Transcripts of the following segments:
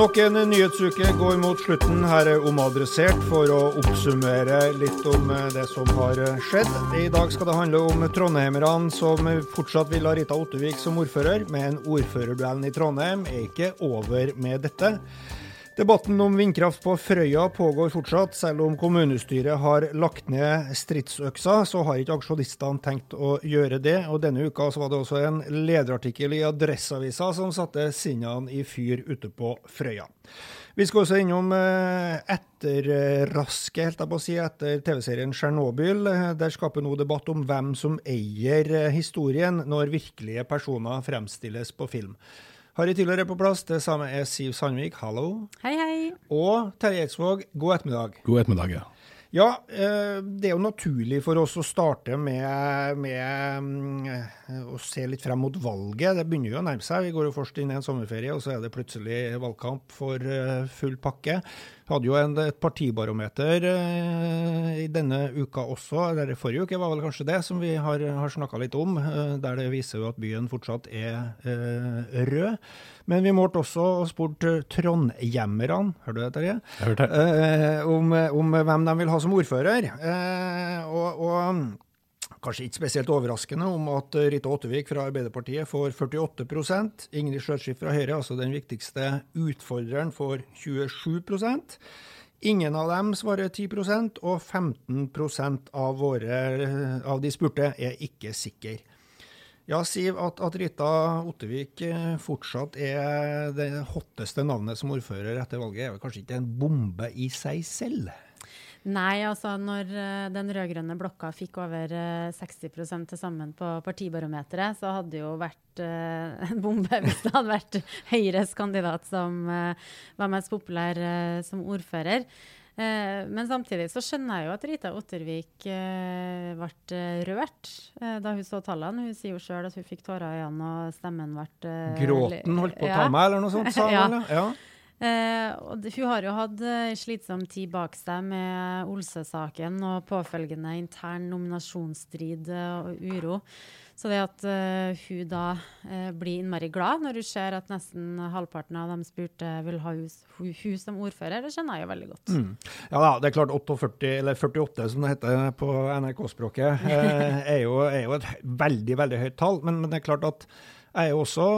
Nok en nyhetsuke går mot slutten. Her er omadressert for å oppsummere litt om eh, det som har eh, skjedd. I dag skal det handle om trondheimerne som fortsatt vil ha Rita Ottervik som ordfører, men ordførerduellen i Trondheim er ikke over med dette. Debatten om vindkraft på Frøya pågår fortsatt. Selv om kommunestyret har lagt ned stridsøksa, så har ikke aksjonistene tenkt å gjøre det. Og Denne uka var det også en lederartikkel i Adresseavisa som satte sinnene i fyr ute på Frøya. Vi skal også innom etterraske, helt jeg på å si, etter TV-serien Tsjernobyl. Der skaper nå debatt om hvem som eier historien når virkelige personer fremstilles på film. Harry Tiller er på plass. Det samme er Siv Sandvik, hallo. Hei, hei. Og Terje Eidsvåg, god ettermiddag. God ettermiddag, ja. Ja, det er jo naturlig for oss å starte med, med mm, å se litt frem mot valget. Det begynner jo å nærme seg. Vi går jo først inn i en sommerferie, og så er det plutselig valgkamp for full pakke. Hadde jo en, et partibarometer i denne uka også, eller forrige uke var vel kanskje det, som vi har, har snakka litt om. Der det viser jo at byen fortsatt er rød. Men vi målte også og spurte trondhjemmerne, hører du det, Terje? Jeg hørte det. Eh, om, om, hvem de vil ha som ordfører. Eh, og, og, kanskje ikke spesielt overraskende om at Rita Ottevik fra Arbeiderpartiet får 48% Ingrid Skjøtskip fra Høyre, altså den viktigste utfordreren, får 27% Ingen av dem svarer 10% og 15% av, våre, av de spurte er ikke sikre. Ja, Siv, at, at, Rita Ottevik fortsatt er det hotteste navnet som ordfører etter valget, er vel kanskje ikke en bombe i seg selv? Nei, altså når den rød-grønne blokka fikk over 60 til sammen på partibarometeret, så hadde det jo vært uh, en bombe hvis det hadde vært Høyres kandidat som var mest populær som ordfører. Eh, men samtidig så skjønner jeg jo at Rita Ottervik eh, ble rørt eh, da hun så tallene. Hun sier jo sjøl at hun fikk tårer i øynene og stemmen ble Gråten holdt på å ta meg, eller noe sånt, sa hun? ja. ja. Eh, og hun har jo hatt slitsom tid bak seg med Olse-saken og påfølgende intern nominasjonsstrid og uro. Så det at uh, hun da uh, blir innmari glad når hun ser at nesten halvparten av dem spurte vil ha hun, hun som ordfører, det kjenner jeg jo veldig godt. Mm. Ja da, det er klart 48, eller 48 som det heter på NRK-språket, eh, er, er, jo, et veldig, veldig høyt tall. Men, men det er klart at jeg er jo også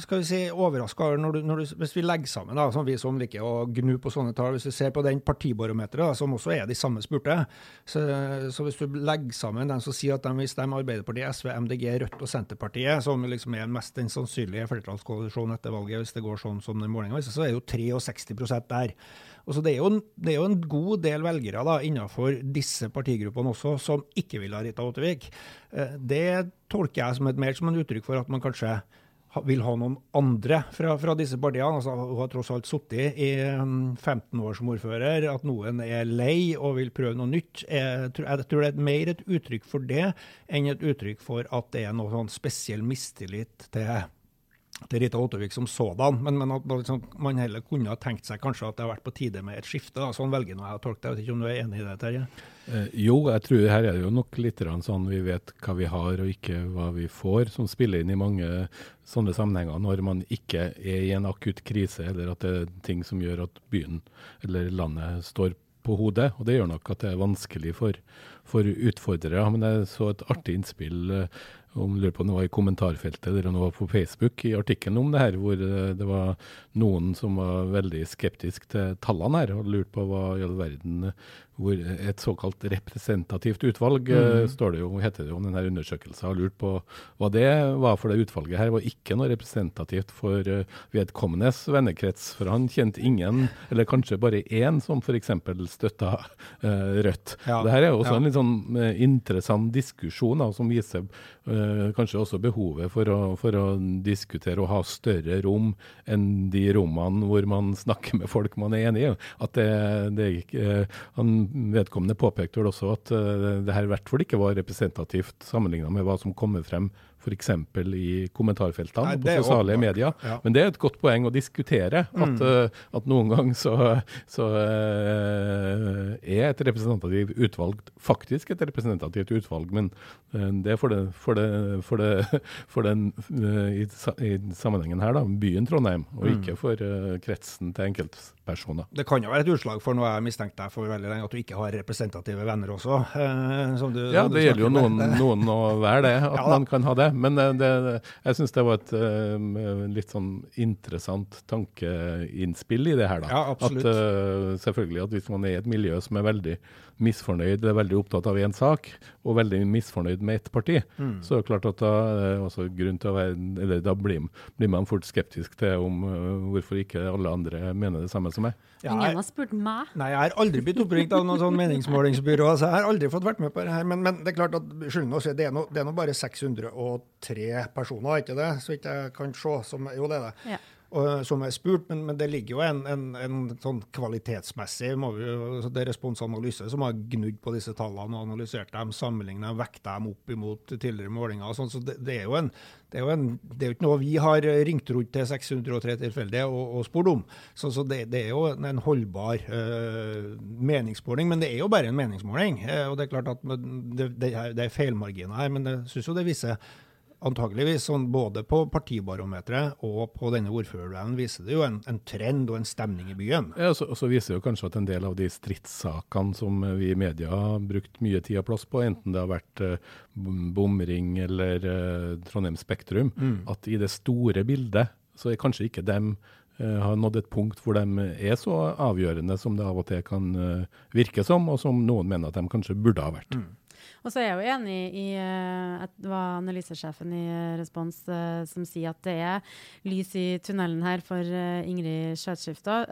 skal vi si, overraska over hvis vi legger sammen, da, som vi som liker å gnu på sånne tall, hvis vi ser på den partibarometeret, som også er de samme spurte, så, så, hvis du legger sammen den som sier at de vil stemme Arbeiderpartiet, SV, MDG, Rødt og Senterpartiet, som liksom er mest den sannsynlige flertallskoalisjonen etter valget, hvis det går sånn som den målinga viser, så er det jo 63% der. Og det, er jo, det er jo en god del velgere da, innenfor disse partigruppene også, som ikke vil ha Rita Ottervik. Det tolker jeg som et, mer som en uttrykk for at man kanskje vil ha noen andre fra, fra disse partiene. Altså, hun har tross alt sittet i 15 mm, år som ordfører. At noen er lei og vil prøve noe nytt. Jeg tror, jeg tror det er mer et uttrykk for det enn et uttrykk for at det er noe sånn spesiell mistillit til til Rita Ottervik som sådan, men, men at liksom, man heller kunne ha tenkt seg kanskje at det har vært på tide med et skifte. Da. Sånn velger nå jeg å tolke det. Jeg vet ikke om du er enig i det, Terje? Eh, jo, jeg tror her er det jo nok litt sånn vi vet hva vi har og ikke hva vi får, som spiller inn i mange sånne sammenhenger når man ikke er i en akutt krise, eller at det er ting som gjør at byen eller landet står på hodet. Og det gjør nok at det er vanskelig for, for utfordrere. Men jeg så et artig innspill eh, om lurer på om det var i kommentarfeltet eller om det var på Facebook i artikkelen om det her, hvor eh, det var noen som var veldig skeptisk til tallene her, og lurte på hva i all verden hvor et såkalt representativt utvalg, eh, mm. står det jo, heter det jo om denne undersøkelsen, har lurt på hva det var for det utvalget her. var ikke noe representativt for uh, vedkommendes vennekrets, for han kjente ingen, eller kanskje bare én, som f.eks. støtta uh, Rødt. Ja. Dette er jo også ja. en litt sånn uh, interessant diskusjon da, som viser kanskje også behovet for å, for å, diskutere og ha større rom enn de rommene hvor man snakker med folk man er enig i. At det, det ikke, han vedkommende påpekte vel også at uh, det her i hvert fall ikke var representativt sammenligna med hva som kommer frem f.eks. i kommentarfeltene Nei, på sosiale medier. Ja. Men det er et godt poeng å diskutere. Mm. At, uh, at, noen gang så, så uh, er et representativt utvalg faktisk et representativt utvalg, men det er for, det, for, det, for, det, for den i, i, sammenhengen her, da, byen Trondheim, og mm. ikke for kretsen til enkeltpersoner. Det kan jo være et utslag for noe jeg mistenkte deg for veldig lenge, at du ikke har representative venner også. Du, ja, det gjelder jo noen, noen, å være det, at ja, man kan ha det. Men eh, det, jeg syns det var et uh, litt sånn interessant tankeinnspill i det her. da. Ja, absolutt. At, selvfølgelig at Hvis man er i et miljø som er veldig misfornøyd, er veldig opptatt av én sak, og veldig misfornøyd med ett parti, mm. så er det klart at da også grunn til å være, eller da blir, blir man fort skeptisk til om hvorfor ikke alle andre mener det samme som meg. Ja, Ingen har spurt meg. Nei, jeg har aldri blitt oppringt av noen sånn meningsmålingsbyrå. så Jeg har aldri fått vært med på det her. Men, men det er klart at, det er, no, det er nå bare 603 personer, ikke det? Så ikke jeg kan se. Som, jo, det er det. Ja og, som er spurt, men, men, det ligger jo en, en, en sånn kvalitetsmessig vi, det er responsanalyse som har gnudd på disse tallene og analysert dem, sammenlignet dem, vekta dem opp imot tidligere målinger. Sånn, så det, det, er jo en, det er jo en, det er ikke noe vi har ringt rundt til 603 tilfeldige og, og spurt om. Så, så det, det, er jo en holdbar uh, meningsmåling, men det er jo bare en meningsmåling. Uh, og Det er klart at det, det er feilmarginer her, men jeg syns jo det viser antageligvis sånn både på partibarometeret og på denne ordførerduellen viser det jo en, en, trend og en stemning i byen. Ja, og så viser det jo kanskje at en del av de stridssakene som vi i media har brukt mye tid og plass på, enten det har vært eh, bomring eller eh, Trondheim Spektrum, mm. at i det store bildet så er kanskje ikke dem uh, har nådd et punkt hvor de er så avgjørende som det av og til kan virke som, og som noen mener at de kanskje burde ha vært. Mm. Og så er jeg jo enig i uh, at det var analysesjefen i uh, Respons uh, som sier at det er lys i tunnelen her for Ingrid Skjøtskifta.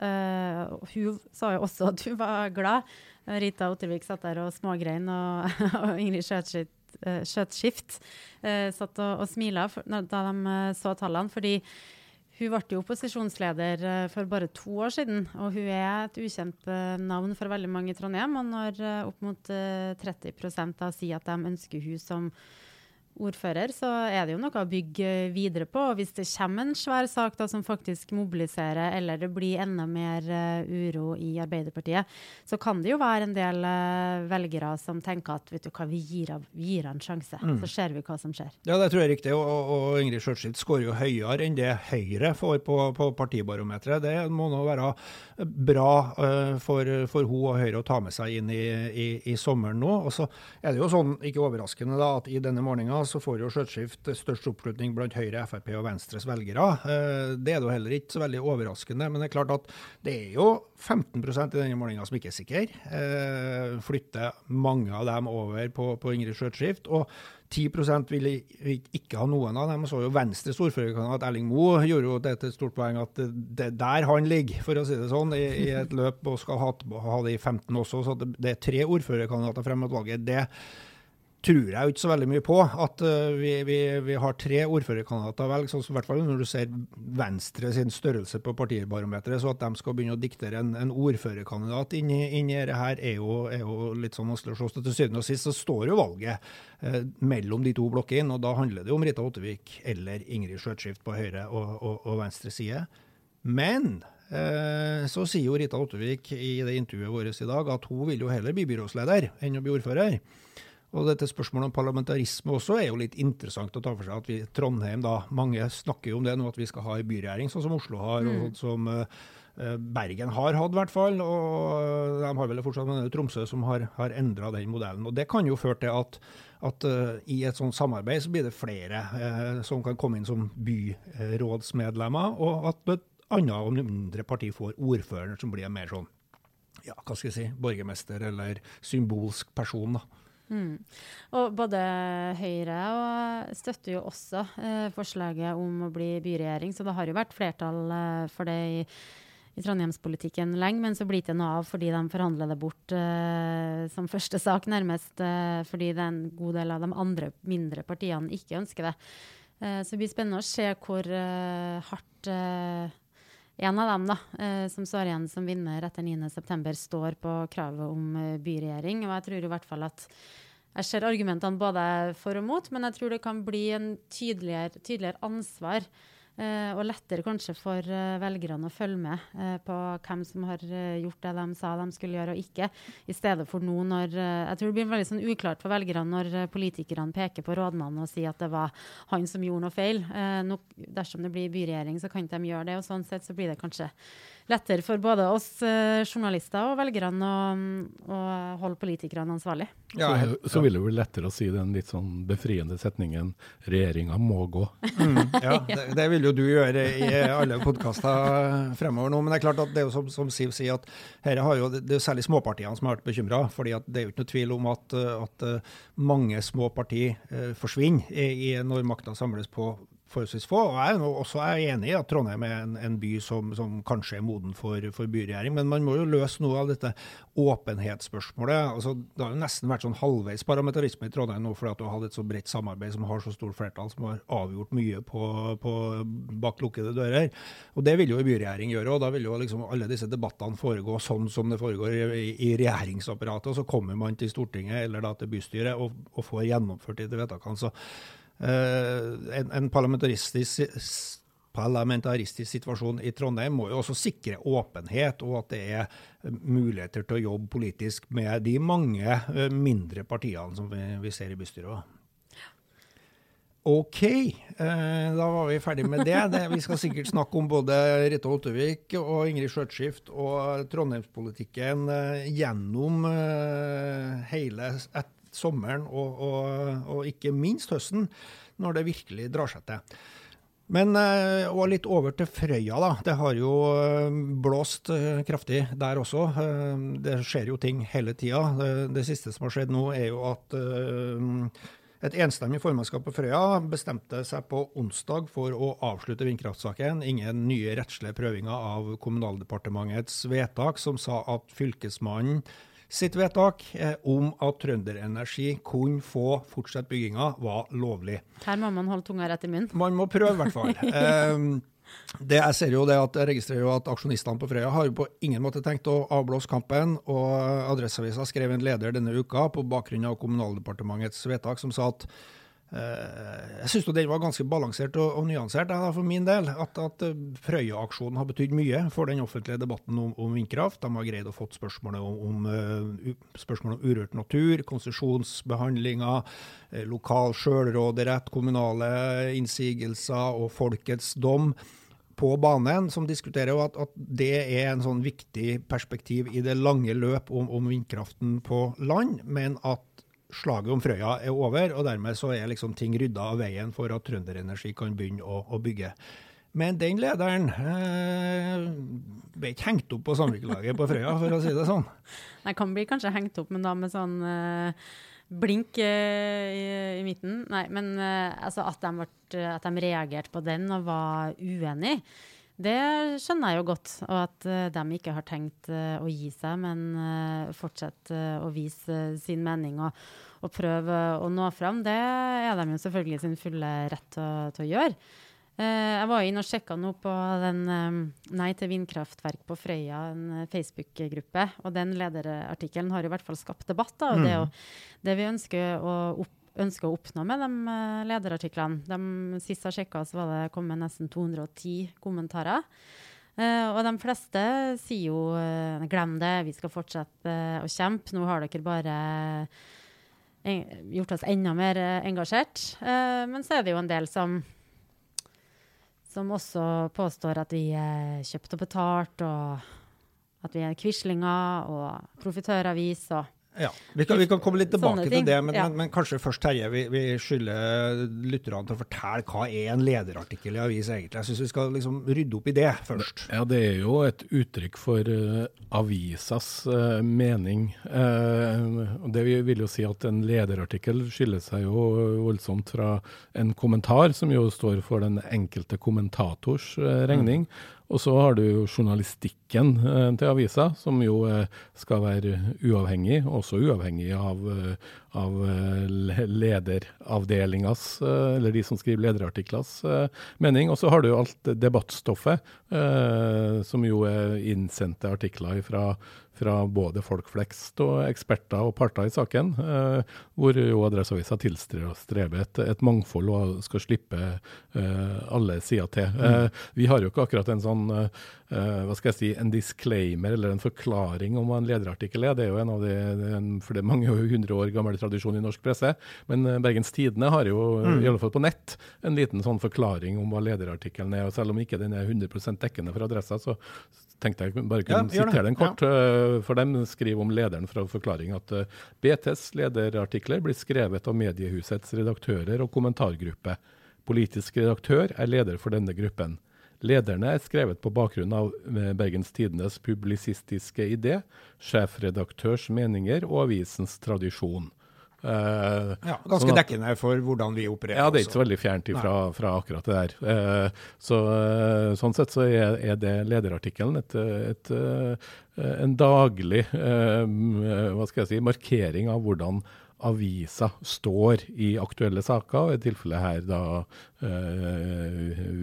hun sa jo også at hun var glad. Rita Ottervik satt der og smågrein, og, og Ingrid Skjøtskift satt og, og smila da de så tallene. fordi hun ble jo opposisjonsleder eh, for bare to år siden, og hun er et ukjent eh, navn for veldig mange i Trondheim. Og når eh, opp mot 30% da sier at de ønsker hun som ordfører, så er det jo noe å bygge videre på. Og hvis det kommer en svær sak da, som faktisk mobiliserer, eller det blir enda mer uh, uro i Arbeiderpartiet, så kan det jo være en del uh, velgere som tenker at vet du hva, vi gir, av, vi gir en sjanse. Mm. Så ser vi hva som skjer. Ja, det tror jeg er riktig. Og, og Ingrid Sjøtskild skårer jo høyere enn det Høyre får på, på partibarometeret. Det må nå være bra uh, for, for hun og Høyre å ta med seg inn i, i, i sommeren nå. Og så er det jo sånn, ikke overraskende, da, at i denne morgenen så får jo Skjøtskift størst oppslutning blant Høyre, Frp og Venstres velgere. Eh, det er jo heller ikke så veldig overraskende, men det er klart at det er jo 15% i denne målinga som ikke er sikre. Eh, flytter mange av dem over på, på Ingrid Skjøtskift. og 10% vil ikke ha noen av dem. Så jo Venstres ordførerkandidat Erling Moe gjorde jo det til et stort poeng at det er der han ligger, for å si det sånn, i, i et løp, og skal ha, ha det i 15 også. Så det, er tre ordførerkandidater frem mot valget. Det tror jeg jo ikke så veldig mye på. At uh, vi, vi, vi, har tre ordførerkandidater å velge, sånn som i hvert fall når du ser Venstre sin størrelse på partibarometeret. Så at de skal begynne å diktere en, en ordførerkandidat inni, inni dette her, er er jo, litt sånn vanskelig å se. Til syvende og sist så står jo valget uh, mellom de to blokkene, og da handler det om Rita Ottevik eller Ingrid Skjøtskift på høyre og, og, og venstre side. Men uh, så sier jo Rita Ottevik i det intervjuet vårt i dag at hun vil jo heller bli byrådsleder enn å bli ordfører. Og dette spørsmålet om parlamentarisme også er jo litt interessant å ta for seg. At vi Trondheim, da, mange snakker jo om det nå, at vi skal ha en byregjering, sånn som Oslo har, mm. og som uh, Bergen har hatt, i hvert fall. Og de har vel fortsatt med Tromsø som har, har endra den modellen. Og det kan jo føre til at, at uh, i et sånt samarbeid så blir det flere uh, som kan komme inn som byrådsmedlemmer, og at et annet og mindre parti får ordføreren som blir en mer sånn, ja, hva skal jeg si, borgermester eller symbolsk person. da. Mm. Og både Høyre og støtter jo også eh, forslaget om å bli byregjering, så det har jo vært flertall eh, for det i, i Trondheimspolitikken lenge, men så blir det noe av fordi de forhandler det bort eh, som første sak, nærmest. Eh, fordi det er en god del av de andre mindre partiene ikke ønsker det. Eh, så det blir spennende å se hvor eh, hardt en av dem da, som står igjen som vinner etter 9.9, står på kravet om byregjering. Og jeg tror i hvert fall at jeg ser argumentene både for og mot, men jeg tror det kan bli en tydeligere, tydeligere ansvar. Uh, og lettere kanskje for uh, velgerne å følge med uh, på hvem som har gjort det de sa de skulle gjøre og ikke, i stedet for nå når Jeg tror det blir veldig sånn uklart for velgerne når politikerne peker på rådmannen og sier at det var han som gjorde noe feil. No, dersom det blir byregjering, så kan de gjøre det. og Sånn sett så blir det kanskje lettere for både oss eh, journalister og velgerne å, å holde politikerne ansvarlig. Ja, så, så, vil det bli lettere å si den litt sånn befriende setningen 'regjeringa må gå'. Mm, ja, det, det, vil jo du gjøre i alle podkaster fremover nå. Men det er klart at det er jo som, som Siv sier, at her har jo, det er særlig småpartiene som har vært bekymra. fordi at det er jo ikke noe tvil om at, at mange små partier uh, forsvinner i, i, når makta samles på forholdsvis få. Og jeg er også enig i at Trondheim er en, en by som, som, kanskje er moden for, for byregjering, men man må jo løse noe av dette åpenhetsspørsmålet. Altså, det har jo nesten vært sånn halvveis parlamentarisme i Trondheim nå fordi at du har hatt et så bredt samarbeid som har så stort flertall, som har avgjort mye på, på bak lukkede dører. Og Det vil jo en byregjering gjøre, og da vil jo liksom alle disse debattene foregå sånn som det foregår i, i regjeringsapparatet. og Så kommer man til Stortinget eller da til bystyret og, og får gjennomført disse vedtakene. Så en, en parlamentaristisk, parlamentaristisk situasjon i Trondheim må jo også sikre åpenhet, og at det er muligheter til å jobbe politisk med de mange eh, mindre partiene som vi, vi ser i bystyret. OK, eh, da var vi ferdig med det. Vi skal sikkert snakke om både Rita Ottervik og Ingrid Skjøtskift og trondheimspolitikken eh, gjennom eh, hele et, sommeren og, og, og, ikke minst høsten, når det virkelig drar seg til. Men eh, og litt over til Frøya, da. Det har jo eh, blåst eh, kraftig der også. Det skjer jo ting hele tida. Det, siste som har skjedd nå, er jo at et enstemmig formannskap på Frøya bestemte seg på onsdag for å avslutte vindkraftsaken. Ingen nye rettslige prøvinger av Kommunaldepartementets vedtak, som sa at Fylkesmannen sitt vedtak eh, om at Trønderenergi kunne få fortsette bygginga, var lovlig. Her må man holde tunga rett i munnen. Man må prøve, i hvert fall. um, det jeg ser jo det at jeg registrerer jo at aksjonistene på Frøya har jo på ingen måte tenkt å avblåse kampen. og Adresseavisa skrev en leder denne uka på bakgrunn av Kommunaldepartementets vedtak som sa at jeg syns den var ganske balansert og, og nyansert da, for min del. At, at eh, Frøya-aksjonen har betydd mye for den offentlige debatten om, om vindkraft. De har greid å få spørsmålet om, om, spørsmålet spørsmål om urørt natur, konsesjonsbehandlinga, lokal sjølråderett, kommunale innsigelser og folkets dom på banen, som diskuterer at, at, det er en sånn viktig perspektiv i det lange løp om, om vindkraften på land, men at slaget om Frøya er over, og dermed så er liksom ting rydda av veien for at Trønderenergi kan begynne å, å bygge. Men den lederen eh, ble ikke hengt opp på samvirkelaget på Frøya, for å si det sånn. Nei, kan bli kanskje hengt opp, men da med sånn eh, blink eh, i, i, midten. Nei, men eh, altså at de, ble, at de reagerte på den og var uenig. Det skjønner jeg jo godt, og at uh, de ikke har tenkt uh, å gi seg, men uh, fortsette å vise sin mening. Og, og, prøve å nå fram, det er de jo selvfølgelig sin fulle rett til, å gjøre. Eh, jeg var inne og sjekka nå på den Nei til vindkraftverk på Frøya, en Facebook-gruppe. Og den lederartikkelen har i hvert fall skapt debatt. Da, og mm. det, å, det, vi ønsker å, opp, ønsker å, oppnå med de uh, lederartiklene de, Sist jeg sjekka, så var det kommet nesten 210 kommentarer. Uh, og de fleste sier jo uh, 'glem det, vi skal fortsette uh, å kjempe'. Nå har dere bare gjort oss enda mer engasjert. men så er det jo en del som som også påstår at vi er kjøpt og betalt, og at vi er quislinger og profitøravis og ja, vi kan, vi kan, komme litt tilbake til det, men, ja. men, men, kanskje først, Terje, vi, vi skylder lytterne til å fortelle hva er en lederartikkel i avis egentlig. Jeg syns vi skal liksom rydde opp i det først. Ja, Det er jo et uttrykk for uh, avisas uh, mening. Uh, det vil jo si at En lederartikkel skiller seg jo voldsomt fra en kommentar, som jo står for den enkelte kommentators regning. Mm. Og så har du jo journalistikken eh, til avisa, som jo eh, skal være uavhengig, også uavhengig av, eh, av lederavdelingas, eller de som skriver lederartiklers, mening. Og så har du jo alt debattstoffet, som jo er innsendte artikler fra fra både folk flest og eksperter og parter i saken, eh, hvor jo Adresseavisa tilstreber et, et, mangfold og skal slippe eh, alle sider til. Mm. Eh, vi har jo ikke akkurat en sånn hva skal jeg si, en disclaimer eller en forklaring om hva en lederartikkel er. Det er jo en av de, en, for det er mange hundre år gammel tradisjon i norsk presse. Men Bergens Tidende har jo, mm. i alle fall på nett, en liten sånn forklaring om hva lederartikkelen er. og Selv om ikke den er 100% dekkende for adressa, så tenkte jeg bare kunne ja, sitere den kort. Ja for dem skriver om lederen fra Forklaring at eh, BTs lederartikler blir skrevet av mediehusets redaktører og kommentargruppe. Politisk redaktør er leder for denne gruppen. Lederne er skrevet på bakgrunn av eh, Bergens Tidendes publisistiske idé, sjefredaktørs meninger og avisens tradisjon. Uh, ja, ganske sånn at, dekkende for hvordan vi opererer. Ja, det er ikke så veldig fjernt fra, fra, akkurat det der. Uh, så, uh, sånn sett så er, er det lederartikkelen et, et, en daglig hva skal jeg si, markering av hvordan avisa står i aktuelle saker, og i tilfellet her da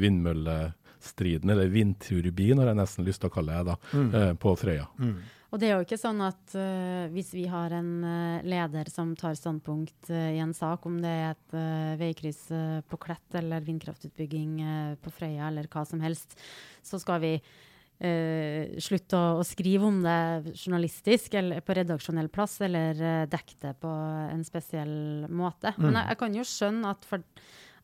vindmøllestriden, eller vindturbin har jeg nesten lyst til å kalle det, da, mm. på Frøya. Mm. Og det er jo ikke sånn at uh, hvis vi har en uh, leder som tar standpunkt uh, i en sak, om det er et veikryss på Klett eller vindkraftutbygging på Frøya eller hva som helst, så skal vi slutte å, å, skrive om det journalistisk eller på redaksjonell plass, eller dekke det på en spesiell måte. Mm. Men jeg, jeg, kan jo skjønne at, for,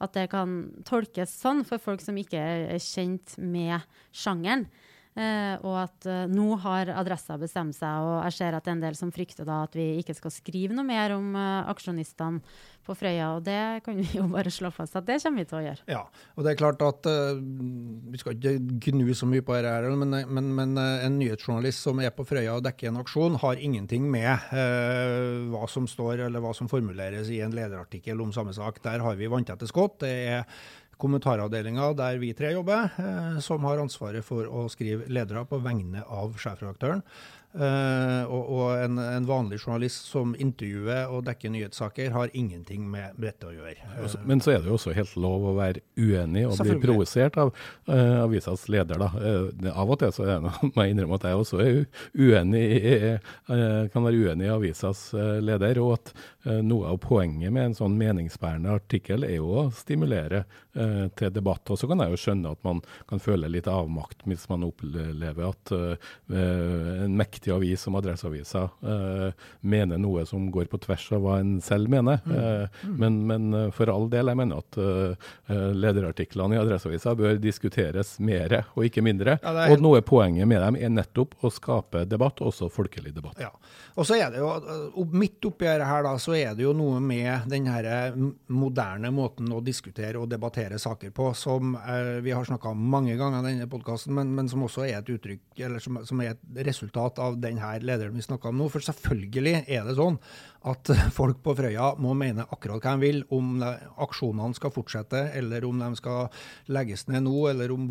at det kan tolkes sånn for folk som ikke er kjent med sjangeren. Uh, og at eh, nå har adressa bestemt seg, og jeg ser at det er en del som frykter da at vi ikke skal skrive noe mer om eh, aksjonistene på Frøya. Og det kan vi jo bare slå fast at det kommer vi til å gjøre. Ja, og det er klart at vi skal ikke gnu så mye på dette, men, men, men, en nyhetsjournalist som er på Frøya og dekker en aksjon, har ingenting med hva som står eller hva som formuleres i en lederartikkel om samme sak. Der har vi vanntette skott. Det er kommentaravdelinga der vi tre jobber, eh, som har ansvaret for å skrive ledere på vegne av sjefredaktøren. Uh, og, og en, en, vanlig journalist som intervjuer og dekker nyhetssaker, har ingenting med dette å gjøre. Uh, Men så er det jo også helt lov å være uenig og bli provosert av uh, avisas leder. da. av og til så jeg, må jeg innrømme at jeg også er uenig, kan være uenig i avisas leder. og at noe av poenget med en sånn meningsbærende artikkel er jo å stimulere til debatt. Og så kan jeg jo skjønne at man kan føle litt avmakt hvis man opplever at en mektig viktig avis som Adresseavisa uh, mener noe som går på tvers av hva en selv mener. Mm. Uh, men, men, eh, for all del, jeg mener at uh, lederartiklene i Adresseavisa bør diskuteres mer og ikke mindre. Ja, helt... Og noe poenget med dem er nettopp å skape debatt, også folkelig debatt. Ja. Og så er det jo, Midt oppi her da, så er det jo noe med den her moderne måten å diskutere og debattere saker på, som vi har snakka om mange ganger i denne podkasten, men, men, som også er et uttrykk, eller som, som er et resultat av av denne lederen vi snakka om nå. For selvfølgelig er det sånn at folk på Frøya må mene akkurat hva de vil, om aksjonene skal fortsette, eller om de skal legges ned nå, eller om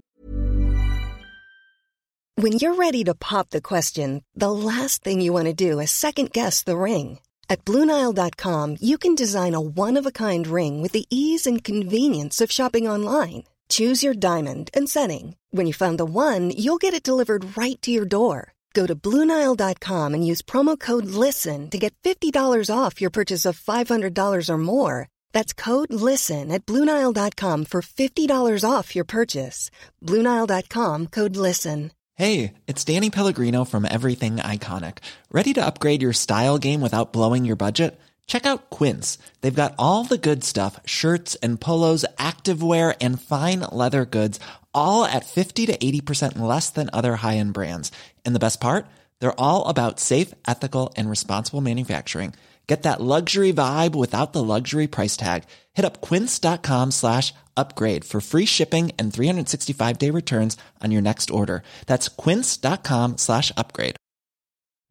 When you're ready to pop the question, the last thing you want to do is second guess the ring. At Bluenile.com, you can design a one of a kind ring with the ease and convenience of shopping online. Choose your diamond and setting. When you find the one, you'll get it delivered right to your door. Go to Bluenile.com and use promo code LISTEN to get $50 off your purchase of $500 or more. That's code LISTEN at Bluenile.com for $50 off your purchase. Bluenile.com code LISTEN. Hey, it's Danny Pellegrino from Everything Iconic. Ready to upgrade your style game without blowing your budget? Check out Quince. They've got all the good stuff shirts and polos, activewear, and fine leather goods, all at 50 to 80% less than other high end brands. And the best part? They're all about safe, ethical, and responsible manufacturing. Get that luxury vibe without the luxury price tag. Hit up quince.com slash upgrade for free shipping and 365 day returns on your next order. That's quince.com slash upgrade.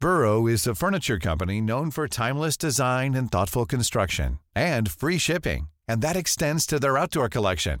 Burrow is a furniture company known for timeless design and thoughtful construction and free shipping, and that extends to their outdoor collection.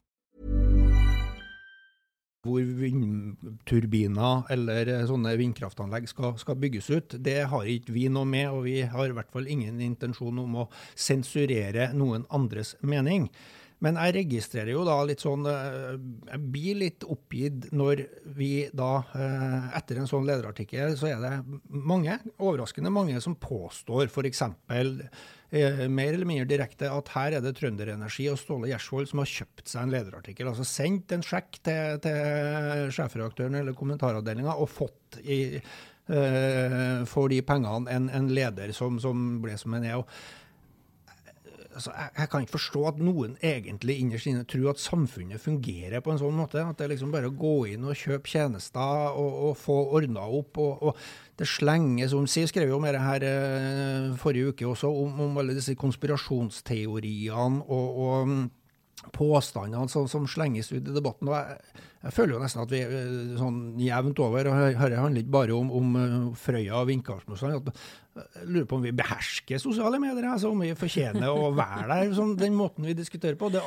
Hvor vindturbiner eller sånne vindkraftanlegg skal, skal bygges ut, det har ikke vi noe med. Og vi har i hvert fall ingen intensjon om å sensurere noen andres mening. Men jeg registrerer jo da litt sånn eh, Jeg blir litt oppgitt når vi da, eh, etter en sånn lederartikkel, så er det mange, overraskende mange, som påstår f.eks. Eh, mer eller mindre direkte at her er det Trønderenergi og Ståle Gjersvold som har kjøpt seg en lederartikkel. Altså sendt en sjekk til, til sjefredaktøren eller kommentaravdelinga og fått i, eh, for de pengene en, en leder som, som ble som en er. Altså, jeg, jeg, kan ikke forstå at noen egentlig innerst inne tror at samfunnet fungerer på en sånn måte. At det er liksom bare å gå inn og kjøpe tjenester og, og få ordna opp. Og, og, det slenges om Si skrev jo om det her eh, forrige uke også, om, om, alle disse konspirasjonsteoriene og, og påstandene som, som, slenges ut i debatten. og jeg, jeg føler jo nesten at vi eh, sånn jevnt over og Dette handler ikke bare om, om eh, Frøya og vindkastmotstand. Jeg lurer på om vi behersker sosiale medier, altså om vi fortjener å være der. Sånn, den måten vi diskuterer på. Det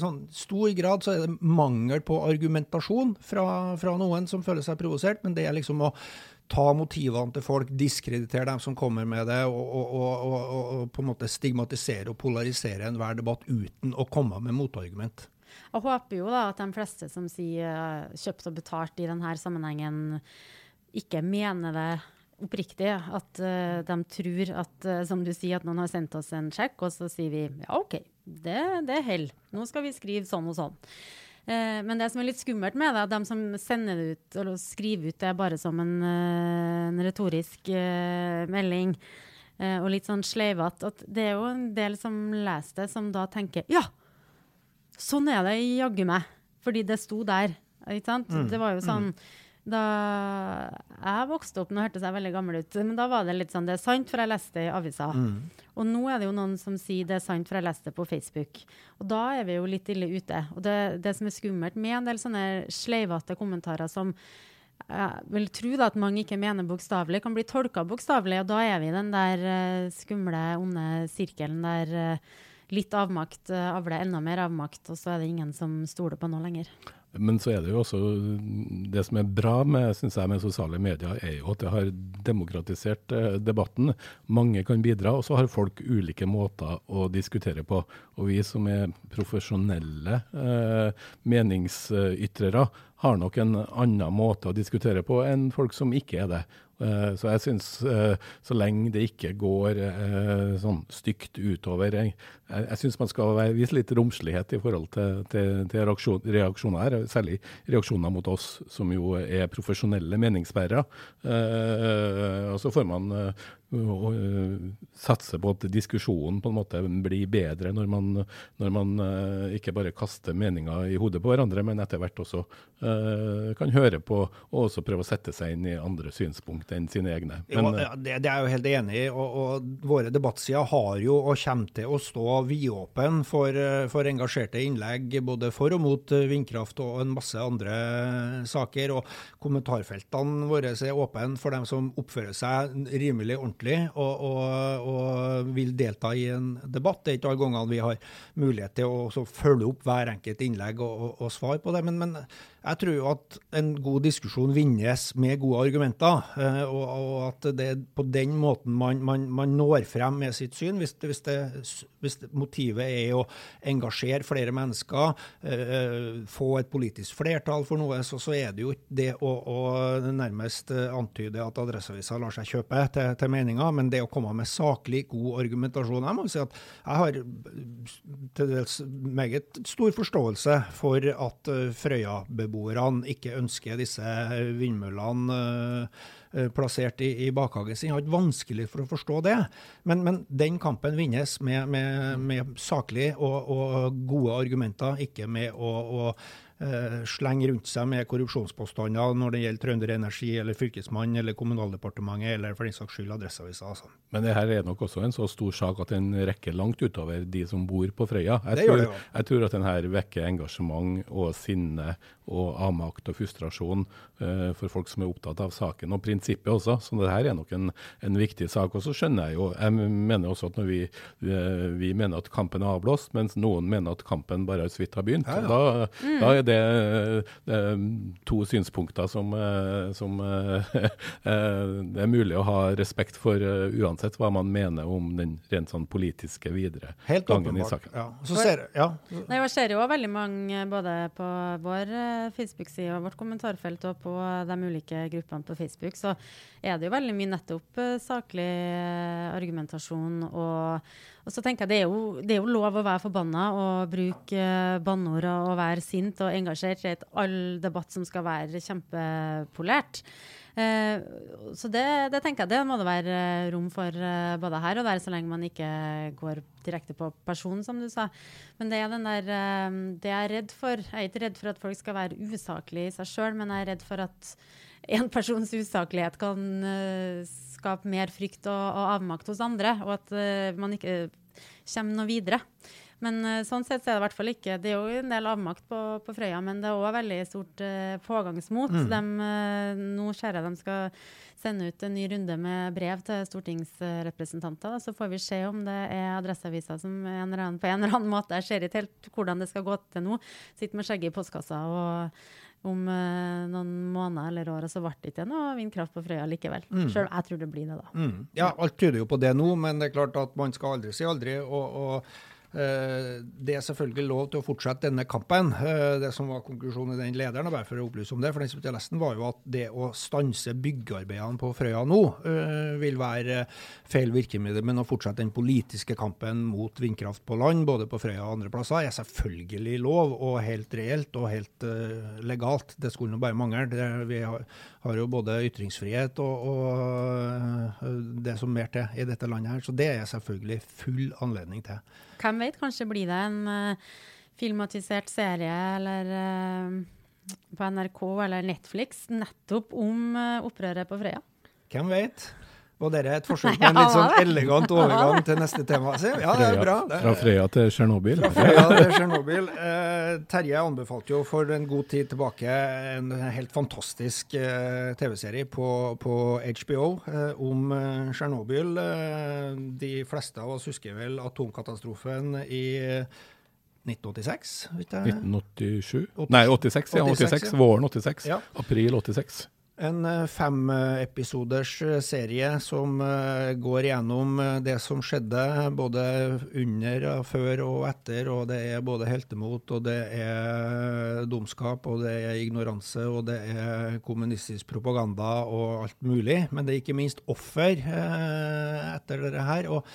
sånn, stor grad så er det mangel på argumentasjon fra, fra noen som føler seg provosert, men det er liksom å ta motivene til folk, diskreditere dem som kommer med det, og, og, og, og, på en måte stigmatisere og polarisere enhver debatt uten å komme med motargument. Jeg håper jo da at de fleste som sier kjøpt og betalt i denne sammenhengen, ikke mener det oppriktig at uh, de tror at, uh, som du sier, at noen har sendt oss en sjekk, og så sier vi ja, OK, det, det er hell. Nå skal vi skrive sånn og sånn. Uh, men det som er litt skummelt med det, er at de som sender det ut, eller skriver ut det bare som en, en retorisk melding, og litt sånn sleivete, at det er jo en del som leser det, som da tenker ja, sånn er det jaggu meg. Fordi det sto der. Ikke sant? Mm. Det var jo sånn mm da jeg vokste opp, nå hørtes jeg veldig gammel ut, men da var det litt sånn Det er sant, for jeg leste i avisa. Mm. Og nå er det jo noen som sier det er sant, for jeg leste det på Facebook. Og da er vi jo litt ille ute. Og det, det som er skummelt med en del sånne sleivete kommentarer som jeg vil tro da at mange ikke mener bokstavelig, kan bli tolka bokstavelig. Og da er vi i den der uh, skumle, onde sirkelen der uh, litt avmakt uh, avler enda mer avmakt, og så er det ingen som stoler på noe lenger. Men så er det jo også Det som er bra med, synes jeg, med sosiale medier, er jo at det har demokratisert eh, debatten. Mange kan bidra, og så har folk ulike måter å diskutere på. Og vi som er profesjonelle eh, meningsytrere, har nok en annen måte å diskutere på enn folk som ikke er det. Eh, så jeg syns eh, så lenge det ikke går eh, sånn stygt utover Jeg, jeg, syns man skal vise litt romslighet i forhold til, til, til reaksjon, reaksjoner her, særlig reaksjoner mot oss som jo er profesjonelle meningsbærere. og så får man og, uh, satse på at diskusjonen på en måte blir bedre når man, når man uh, ikke bare kaster meninger i hodet på hverandre, men etter hvert også uh, kan høre på og også prøve å sette seg inn i andre synspunkt enn sine egne. Men, jo, det, det, er jeg jo helt enig i. og, og Våre debattsider har jo og kommer til å stå vidåpen for, for engasjerte innlegg både for og mot vindkraft og en masse andre saker. og Kommentarfeltene våre er åpne for dem som oppfører seg rimelig ordentlig ordentlig og, og, og, vil delta i en debatt. Det er ikke alle gangene vi har mulighet til å følge opp hver enkelt innlegg og, og svare på det. Men, men, jeg tror jo at en god diskusjon vinnes med gode argumenter, eh, og, at det er på den måten man, man, man når frem med sitt syn. Hvis, hvis, det, hvis, motivet er å engasjere flere mennesker, eh, få et politisk flertall for noe, så, så er det jo ikke det å, å, nærmest antyde at Adresseavisa lar seg kjøpe til, til meninga, men det å komme med saklig, god argumentasjon. Jeg må si at jeg har til dels meget stor forståelse for at Frøya-beboere beboerne ikke ønsker disse vindmøllene uh, plassert i, i bakhagen sin. Jeg har ikke vanskelig for å forstå det. Men, men den kampen vinnes med, med, med saklig og, og, gode argumenter, ikke med å, å uh, slenge rundt seg med korrupsjonspåstander når det gjelder Trønder Energi eller Fylkesmannen eller Kommunaldepartementet eller for den saks skyld Adresseavisa. Altså. Men det her er nok også en så stor sak at den rekker langt utover de som bor på Frøya. Jeg, det tror, det ja. jeg tror at den her vekker engasjement og sinne og avmakt og frustrasjon uh, for folk som er opptatt av saken, og prinsippet også. Så det her er nok en, en viktig sak. Og så skjønner jeg jo, jeg mener også at når vi, uh, vi mener at kampen er avblåst, mens noen mener at kampen bare så vidt har begynt, Ja, ja. Da, Mm. da er det uh, to synspunkter som, uh, som uh, det er mulig å ha respekt for uansett hva man mener om den rent sånn politiske videre Helt gangen i saken. Ja. Så ser, ja. Nei, jeg ser jo veldig mange både på vår eh, Facebook-side og vårt kommentarfelt og på de ulike gruppene på Facebook, så er det jo veldig mye nettopp eh, saklig eh, argumentasjon. Og, og så tenker jeg det er, jo, det er jo lov å være forbanna og bruke eh, banneord og, være sint og engasjert. i et all debatt som skal være kjempepolert. Eh, så det, det tenker jeg det må det være rom for eh, både her og der, så lenge man ikke går direkte på personen, som du sa. Men det er den der eh, Det jeg er redd for Jeg er ikke redd for at folk skal være usaklige i seg sjøl, men jeg er redd for at en persons usaklighet kan eh, skape mer frykt og, og avmakt hos andre, og at eh, man ikke kommer noe videre. Men eh, sånn sett så er det i hvert fall ikke Det er jo en del avmakt på, på Frøya, men det er òg veldig stort uh, pågangsmot. Mm. De, uh, nå ser jeg de skal sende ut en ny runde med brev til stortingsrepresentanter. Så får vi se om det er Adresseavisa som en annen, på en eller annen måte Jeg ser ikke helt hvordan det skal gå til nå. Sitter med skjegget i postkassa og om eh, noen måneder eller år, og så ble det ikke noe vindkraft på Frøya likevel. Mm. Sjøl jeg tror det blir det, da. Mm. Ja, alt tyder jo på det nå, men det er klart at man skal aldri si aldri. og, og det er selvfølgelig lov til å fortsette denne kampen. Eh, det som var konklusjonen i den lederen, og bare for å opplyse om det, for den som har var jo at det å stanse byggearbeidene på Frøya nå eh, vil være feil virkemiddel. Men å fortsette den politiske kampen mot vindkraft på land, både på Frøya og andre plasser, er selvfølgelig lov og helt reelt og helt eh, legalt. Det skulle nå bare mangle. Vi har, jo både ytringsfrihet og, og eh, det som mer til i dette landet her, så det er selvfølgelig full anledning til. Hvem vet, kanskje blir det en uh, filmatisert serie eller uh, på NRK eller Netflix nettopp om uh, opprøret på Frøya. Hvem vet? Og dere er et forsøk på en litt sånn elegant overgang til neste tema. Ja, det er bra. Det Fra Frøya til Tsjernobyl. Fra Frøya til Tsjernobyl. Eh, Terje anbefalte jo for en god tid tilbake en helt fantastisk eh, TV-serie på, på HBO eh, om eh, Tsjernobyl. Eh, de fleste av oss husker vel atomkatastrofen i eh, 1986? vet jeg. 1987? Nei, 86. Ja, 86, ja. Våren 86. Ja. April 86. En eh, femepisoders eh, serie som eh, går gjennom det som skjedde både under, før og etter. og Det er både heltemot, og det er dumskap, og det er ignoranse, og det er kommunistisk propaganda og alt mulig. Men det er ikke minst offer etter dette her. og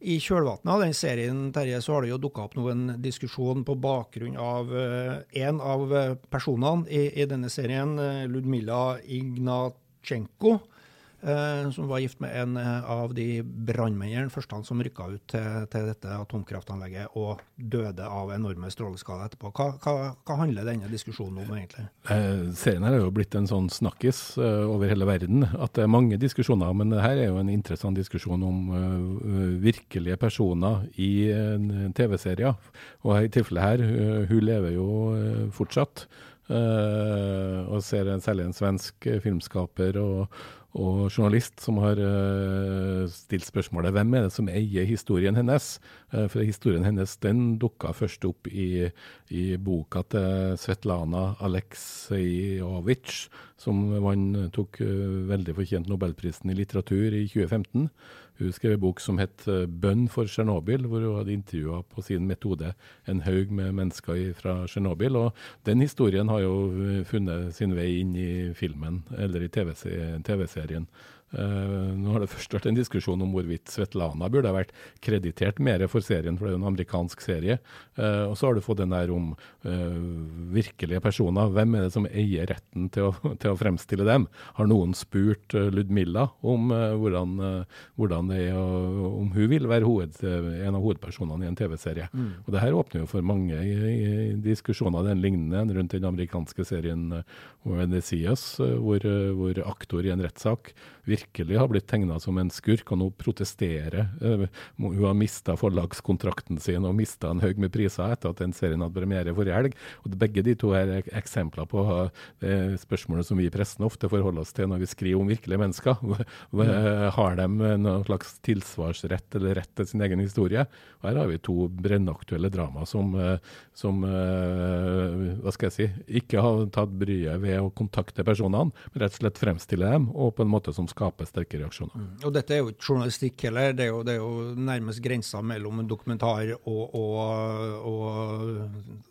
i kjølvannet av den serien Terje, så har det jo dukka opp noen diskusjon på bakgrunn av uh, en av eh, personene i, i denne serien, Ludmilla Ludmila Ignatjenko. Eh, som var gift med en eh, av de brannmennene, første som rykka ut til, til, dette atomkraftanlegget og døde av enorme stråleskader etterpå. Hva, hva, hva, handler denne diskusjonen om, egentlig? Eh, serien her er jo blitt en sånn snakkis eh, over hele verden. At det er mange diskusjoner, men det her er jo en interessant diskusjon om uh, virkelige personer i uh, TV-serier. Og i tilfellet her, uh, hun lever jo fortsatt. og ser særlig en svensk filmskaper og, og journalist som har uh, stilt spørsmålet hvem er det som eier historien hennes. Uh, for historien hennes den dukka først opp i, i boka til Svetlana Aleksejevitsj, som man tok uh, veldig fortjent nobelprisen i litteratur i 2015. Hun skrev en bok som het eh, 'Bønn for Tsjernobyl', hvor hun hadde intervjua på sin metode en haug med mennesker fra Tsjernobyl. Og den historien har jo eh, funnet sin vei inn i filmen, eller i TV-serien. Uh, nå har det først vært en diskusjon om hvorvidt Svetlana burde ha vært kreditert mer for serien, for det er jo en amerikansk serie. Uh, og så har du fått den der om uh, virkelige personer. Hvem er det som eier retten til å, til å fremstille dem? Har noen spurt Ludmilla om hvordan, hvordan, det er, og om hun vil være hoved, en av hovedpersonene i en TV-serie? Mm. Og Det her åpner jo for mange i, i diskusjoner den lignende rundt den amerikanske serien When They See Us, hvor, hvor aktor i en rettssak virkelig har blitt tegna som en skurk, og nå protesterer. Uh, hun har mista forlagskontrakten sin og mista en haug med priser etter at den serien hadde premiere forrige helg. Og begge de to er eksempler på uh, spørsmålet som vi i pressen ofte forholder oss til når vi skriver om virkelige mennesker. Har de noen slags tilsvarsrett eller rett til sin egen historie? Og her har vi to brennaktuelle drama som, som hva skal jeg si, ikke har tatt bryet ved å kontakte personene, men rett og slett fremstille dem, og på en måte som skape sterke reaksjoner. Mm. Og Dette er jo ikke journalistikk heller, det er jo, det er jo nærmest grensa mellom dokumentar og, og, og,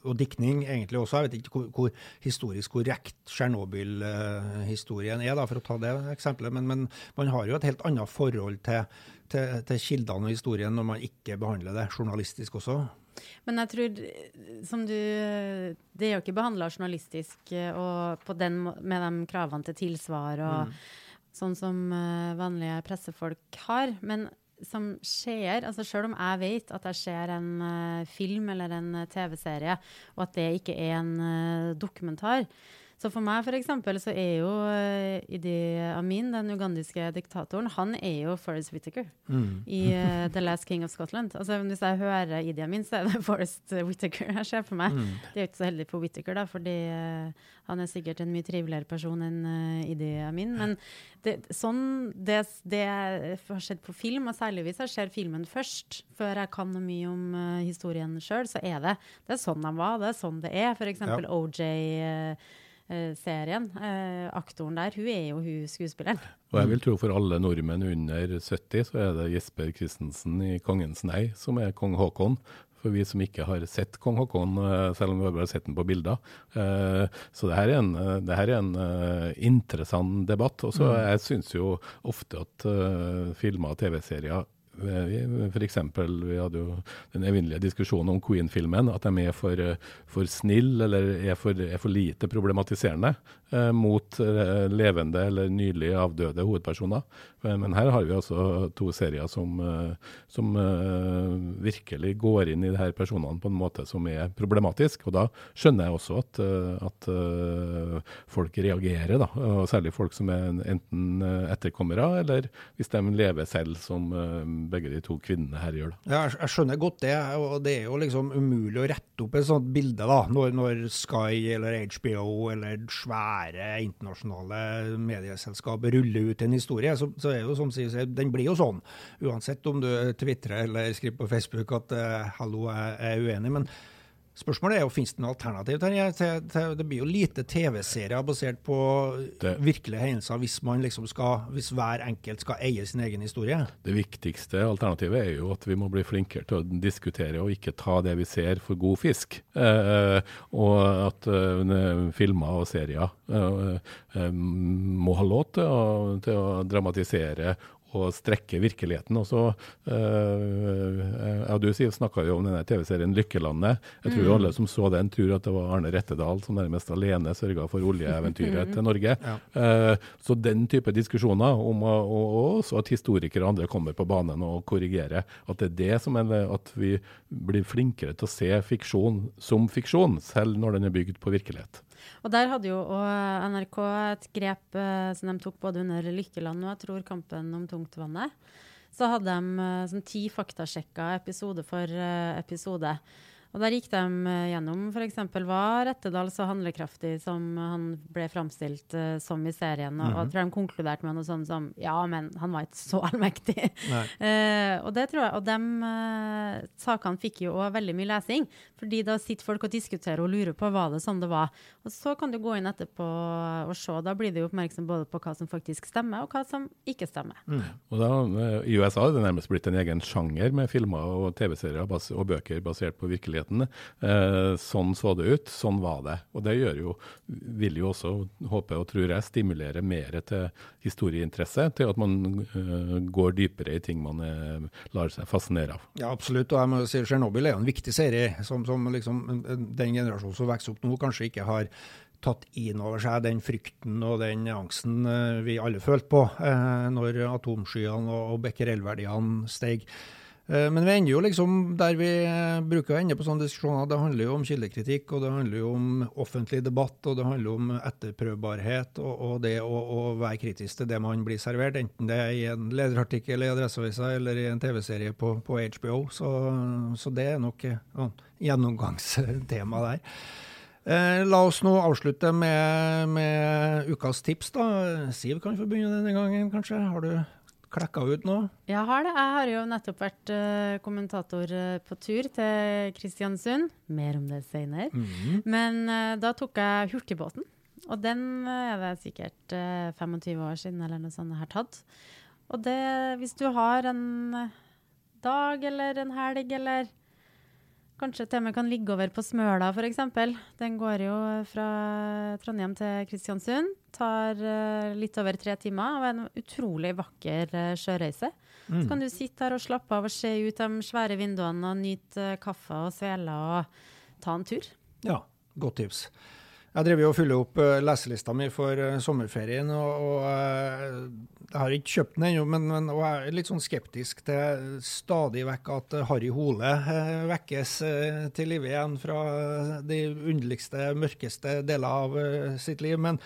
og, diktning egentlig også. Jeg vet ikke hvor, hvor historisk korrekt Tsjernobyl-historien er, da, for å ta det eksempelet, men, men, man har jo et helt annet forhold til, til, til kildene og historien når man ikke behandler det journalistisk også. Men jeg tror, som du Det er jo ikke behandla journalistisk eh, og den, med de kravene til tilsvar og mm sånn som uh, vanlige pressefolk har. Men som skjer, altså Selv om jeg vet at jeg ser en uh, film eller en uh, TV-serie, og at det ikke er en dokumentar, så for meg for eksempel, så er jo uh, Idi Amin, den ugandiske diktatoren, han er jo Forest Whittaker mm. i uh, The Last King of Scotland. Altså Hvis jeg hører Idi Amin, så er det Forest Whittaker jeg ser for meg. Mm. Det er jo ikke så heldig for Whittaker, da, fordi uh, han er sikkert en mye triveligere person enn Idi Amin. Men det, sånn, det, det har skjedd på film, og særlig hvis jeg ser filmen først, før jeg kan noe mye om historien sjøl, så er det, det er sånn de var, det er sånn det er. Eksempel ja. OJ Eh, serien. Eh, aktoren der, hun er jo hun skuespilleren. Og jeg vil tro for alle nordmenn under 70, så er det Jesper Christensen i 'Kongens nei' som er kong Haakon. For vi som ikke har sett kong Haakon, eh, selv om vi har bare sett den på bilder. Så det her er en, her er en interessant debatt. Og så mm. jeg syns jo ofte at filmer og TV-serier F.eks. vi hadde jo den evinnelige diskusjonen om Queen-filmen, at de er for, for snille eller er for, er for, lite problematiserende eh, mot eh, levende eller nylig avdøde hovedpersoner. Men her har vi altså to serier som, eh, som uh, virkelig går inn i de her personene på en måte som er problematisk. Og da skjønner jeg også at, at folk reagerer, da. Og særlig folk som er enten etterkommere, eller hvis de lever selv som begge de to kvinnene her gjør. Ja, jeg skjønner godt det, og det er jo liksom umulig å rette opp et sånt bilde da, når, når Sky eller HBO eller svære internasjonale medieselskap ruller ut en historie. så, så er jo som sier, Den blir jo sånn, uansett om du tvitrer eller skriver på Facebook at uh, 'hallo, jeg er uenig'. men Spørsmålet er jo, finnes det noe alternativ til, Det blir jo lite TV-serier basert på Det- virkelige hendelser hvis, man liksom skal, hvis hver enkelt skal eie sin egen historie. Det viktigste alternativet er jo at vi må bli flinkere til å diskutere og ikke ta det vi ser for god fisk. Eh, og at eh, filmer og serier eh, eh, må ha lov til å, til å dramatisere og strekke virkeligheten. Og så, øh, ja, Du snakka jo om denne TV-serien 'Lykkelandet'. Jeg tror mm. alle som så den, tror at det var Arne Rettedal som nærmest alene sørga for oljeeventyret til Norge. Eh, så den type diskusjoner, om, å- og, og også at historikere og andre kommer på banen og korrigerer, at det er det som er at vi blir flinkere til å se fiksjon som fiksjon, selv når den er bygd på virkelighet. Og der hadde jo NRK et grep eh, som de tok både under Lykkeland og jeg tror Kampen om tungtvannet. Så hadde de eh, sånn ti faktasjekka episode for eh, episode. Og der gikk de eh, gjennom f.eks. hva Rettedal så handlekraftig som han ble framstilt uh, som i serien. Og, og jeg tror de konkluderte med noe sånt som ja, men han var ikke så allmektig. uh, og det tror jeg, og de uh, sakene fikk jo også veldig mye lesing, fordi da sitter folk og diskuterer og lurer på var det sånn det var. Og så kan du gå inn etterpå og se. Da blir du oppmerksom både på hva som faktisk stemmer, og hva som ikke stemmer. Og da, I USA er det nærmest blitt en egen sjanger med filmer og TV-serier og bøker basert på virkeligheten. Eh, sånn så det ut, sånn var det. Og det gjør jo, vil jo også, håper og tror jeg, stimulere mer til historieinteresse, til at man eh, går dypere i ting man eh, lar seg fascinere av. Ja, absolutt. Og jeg må si Tsjernobyl er jo en viktig serie, som, som liksom, den generasjonen som vokser opp nå, kanskje ikke har tatt inn over seg den frykten og den angsten vi alle følte på eh, når atomskyene og, og becquerel-verdiene steg. Eh, Men vi ender jo liksom der vi eh, bruker å ende på sånne diskusjoner. Det handler jo om kildekritikk, og det handler jo om offentlig debatt, og det handler om etterprøvbarhet og, og det å, å være kritisk til det man blir servert, enten det er i en lederartikkel i Adresseavisa eller i en TV-serie på, på HBO. Så, så det er nok eh, sånn gjennomgangstema der. Eh, la oss nå avslutte med, med ukas tips, da. Siv kan få begynne denne gangen, kanskje. Har du klekka ut nå? Jeg har det. Jeg har jo nettopp vært uh, kommentator eh, på tur til Kristiansund. Mer om det senere. Men uh, da tok jeg hurtigbåten. Og den er det sikkert eh, 25 år siden eller noe sånt jeg har tatt. Og det, hvis du har en dag eller en helg eller Kanskje til og med kan ligge over på Smøla f.eks. Den går jo fra Trondheim til Kristiansund. Tar eh, litt over tre timer og er en utrolig vakker sjøreise. sjøreise. Så kan du sitte her og slappe av og se ut de svære vinduene og nyte eh, kaffe og seler og ta en tur. Ja, godt tips. Jeg driver og fyller opp eh, leselista mi for eh, sommerferien, og, og eh, jeg har ikke kjøpt den ennå, men, men og jeg er litt sånn skeptisk til stadig vekk at eh, Harry Hole eh, vekkes eh, til live igjen fra de underligste, mørkeste deler av eh, sitt liv. Men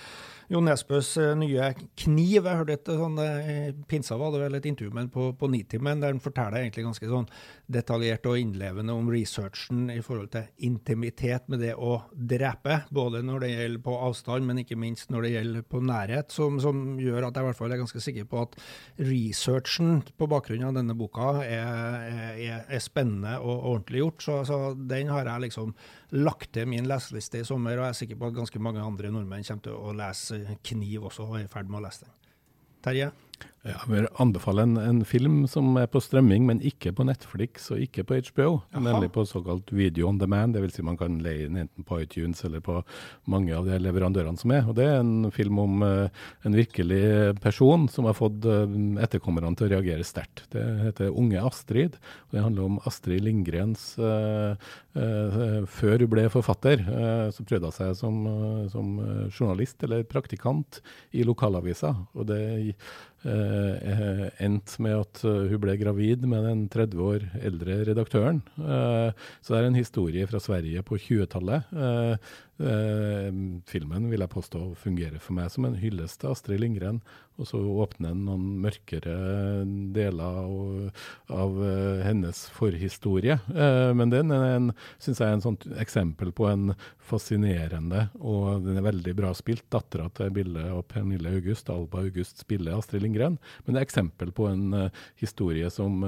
Jo Nesbøs eh, nye kniv, jeg hørte et sånn, eh, pinsa var det vel et intervju med på, på Nitimen, der han forteller egentlig ganske sånn detaljert og innlevende om researchen i forhold til intimitet med det å drepe, både når det gjelder på avstand, men ikke minst når det gjelder på nærhet, som, som gjør at jeg i hvert fall er ganske sikker på at researchen på bakgrunn av denne boka er, er, er spennende og ordentlig gjort. Så, så den har jeg liksom lagt til min leseliste i sommer, og jeg er sikker på at ganske mange andre nordmenn kommer til å lese Kniv også, og er i ferd med å lese den. Terje? Ja, jeg vil anbefale en, en film som er på strømming, men ikke på Netflix og ikke på HBO. Jaha. Nemlig på såkalt video on demand, dvs. Si man kan leie den enten på iTunes eller på mange av de leverandørene som er. Og Det er en film om uh, en virkelig person som har fått uh, etterkommerne til å reagere sterkt. Det heter Unge Astrid. og Det handler om Astrid Lindgrens uh, Før hun ble forfatter, så prøvde hun seg som, som journalist eller praktikant i lokalavisa. og det eh, endte med at eh, hun ble gravid med den 30 år eldre redaktøren. Eh, så det er en historie fra Sverige på 20-tallet. Eh, eh, filmen vil jeg påstå fungerer for meg som en hyllest til Astrid Lindgren og så åpner den noen mørkere deler av, av uh, hennes forhistorie. Eh, men den syns jeg er en sånn eksempel på en fascinerende, og den er veldig bra spilt, dattera til Bille og Pernille August, Alba August, spiller Astrid Lindgren. Men det er eksempel på en uh, historie som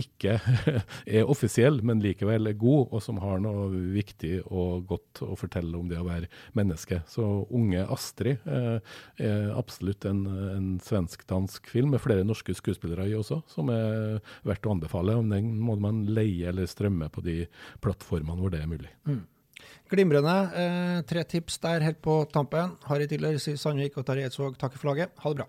ikke er offisiell, men likevel er god, og som har noe viktig godt å fortelle om det å være menneske. Så unge Astrid er absolutt en, en svensk-dansk film med flere norske skuespillere i også, som er verdt å anbefale. Om den må man leie eller strømme på de plattformene hvor det er mulig. Mm. Glimrende. Eh, tre tips der helt på tampen. Harry Tiller, Siv Sandvik og Terje Eidsvåg takker flagget. Ha det bra.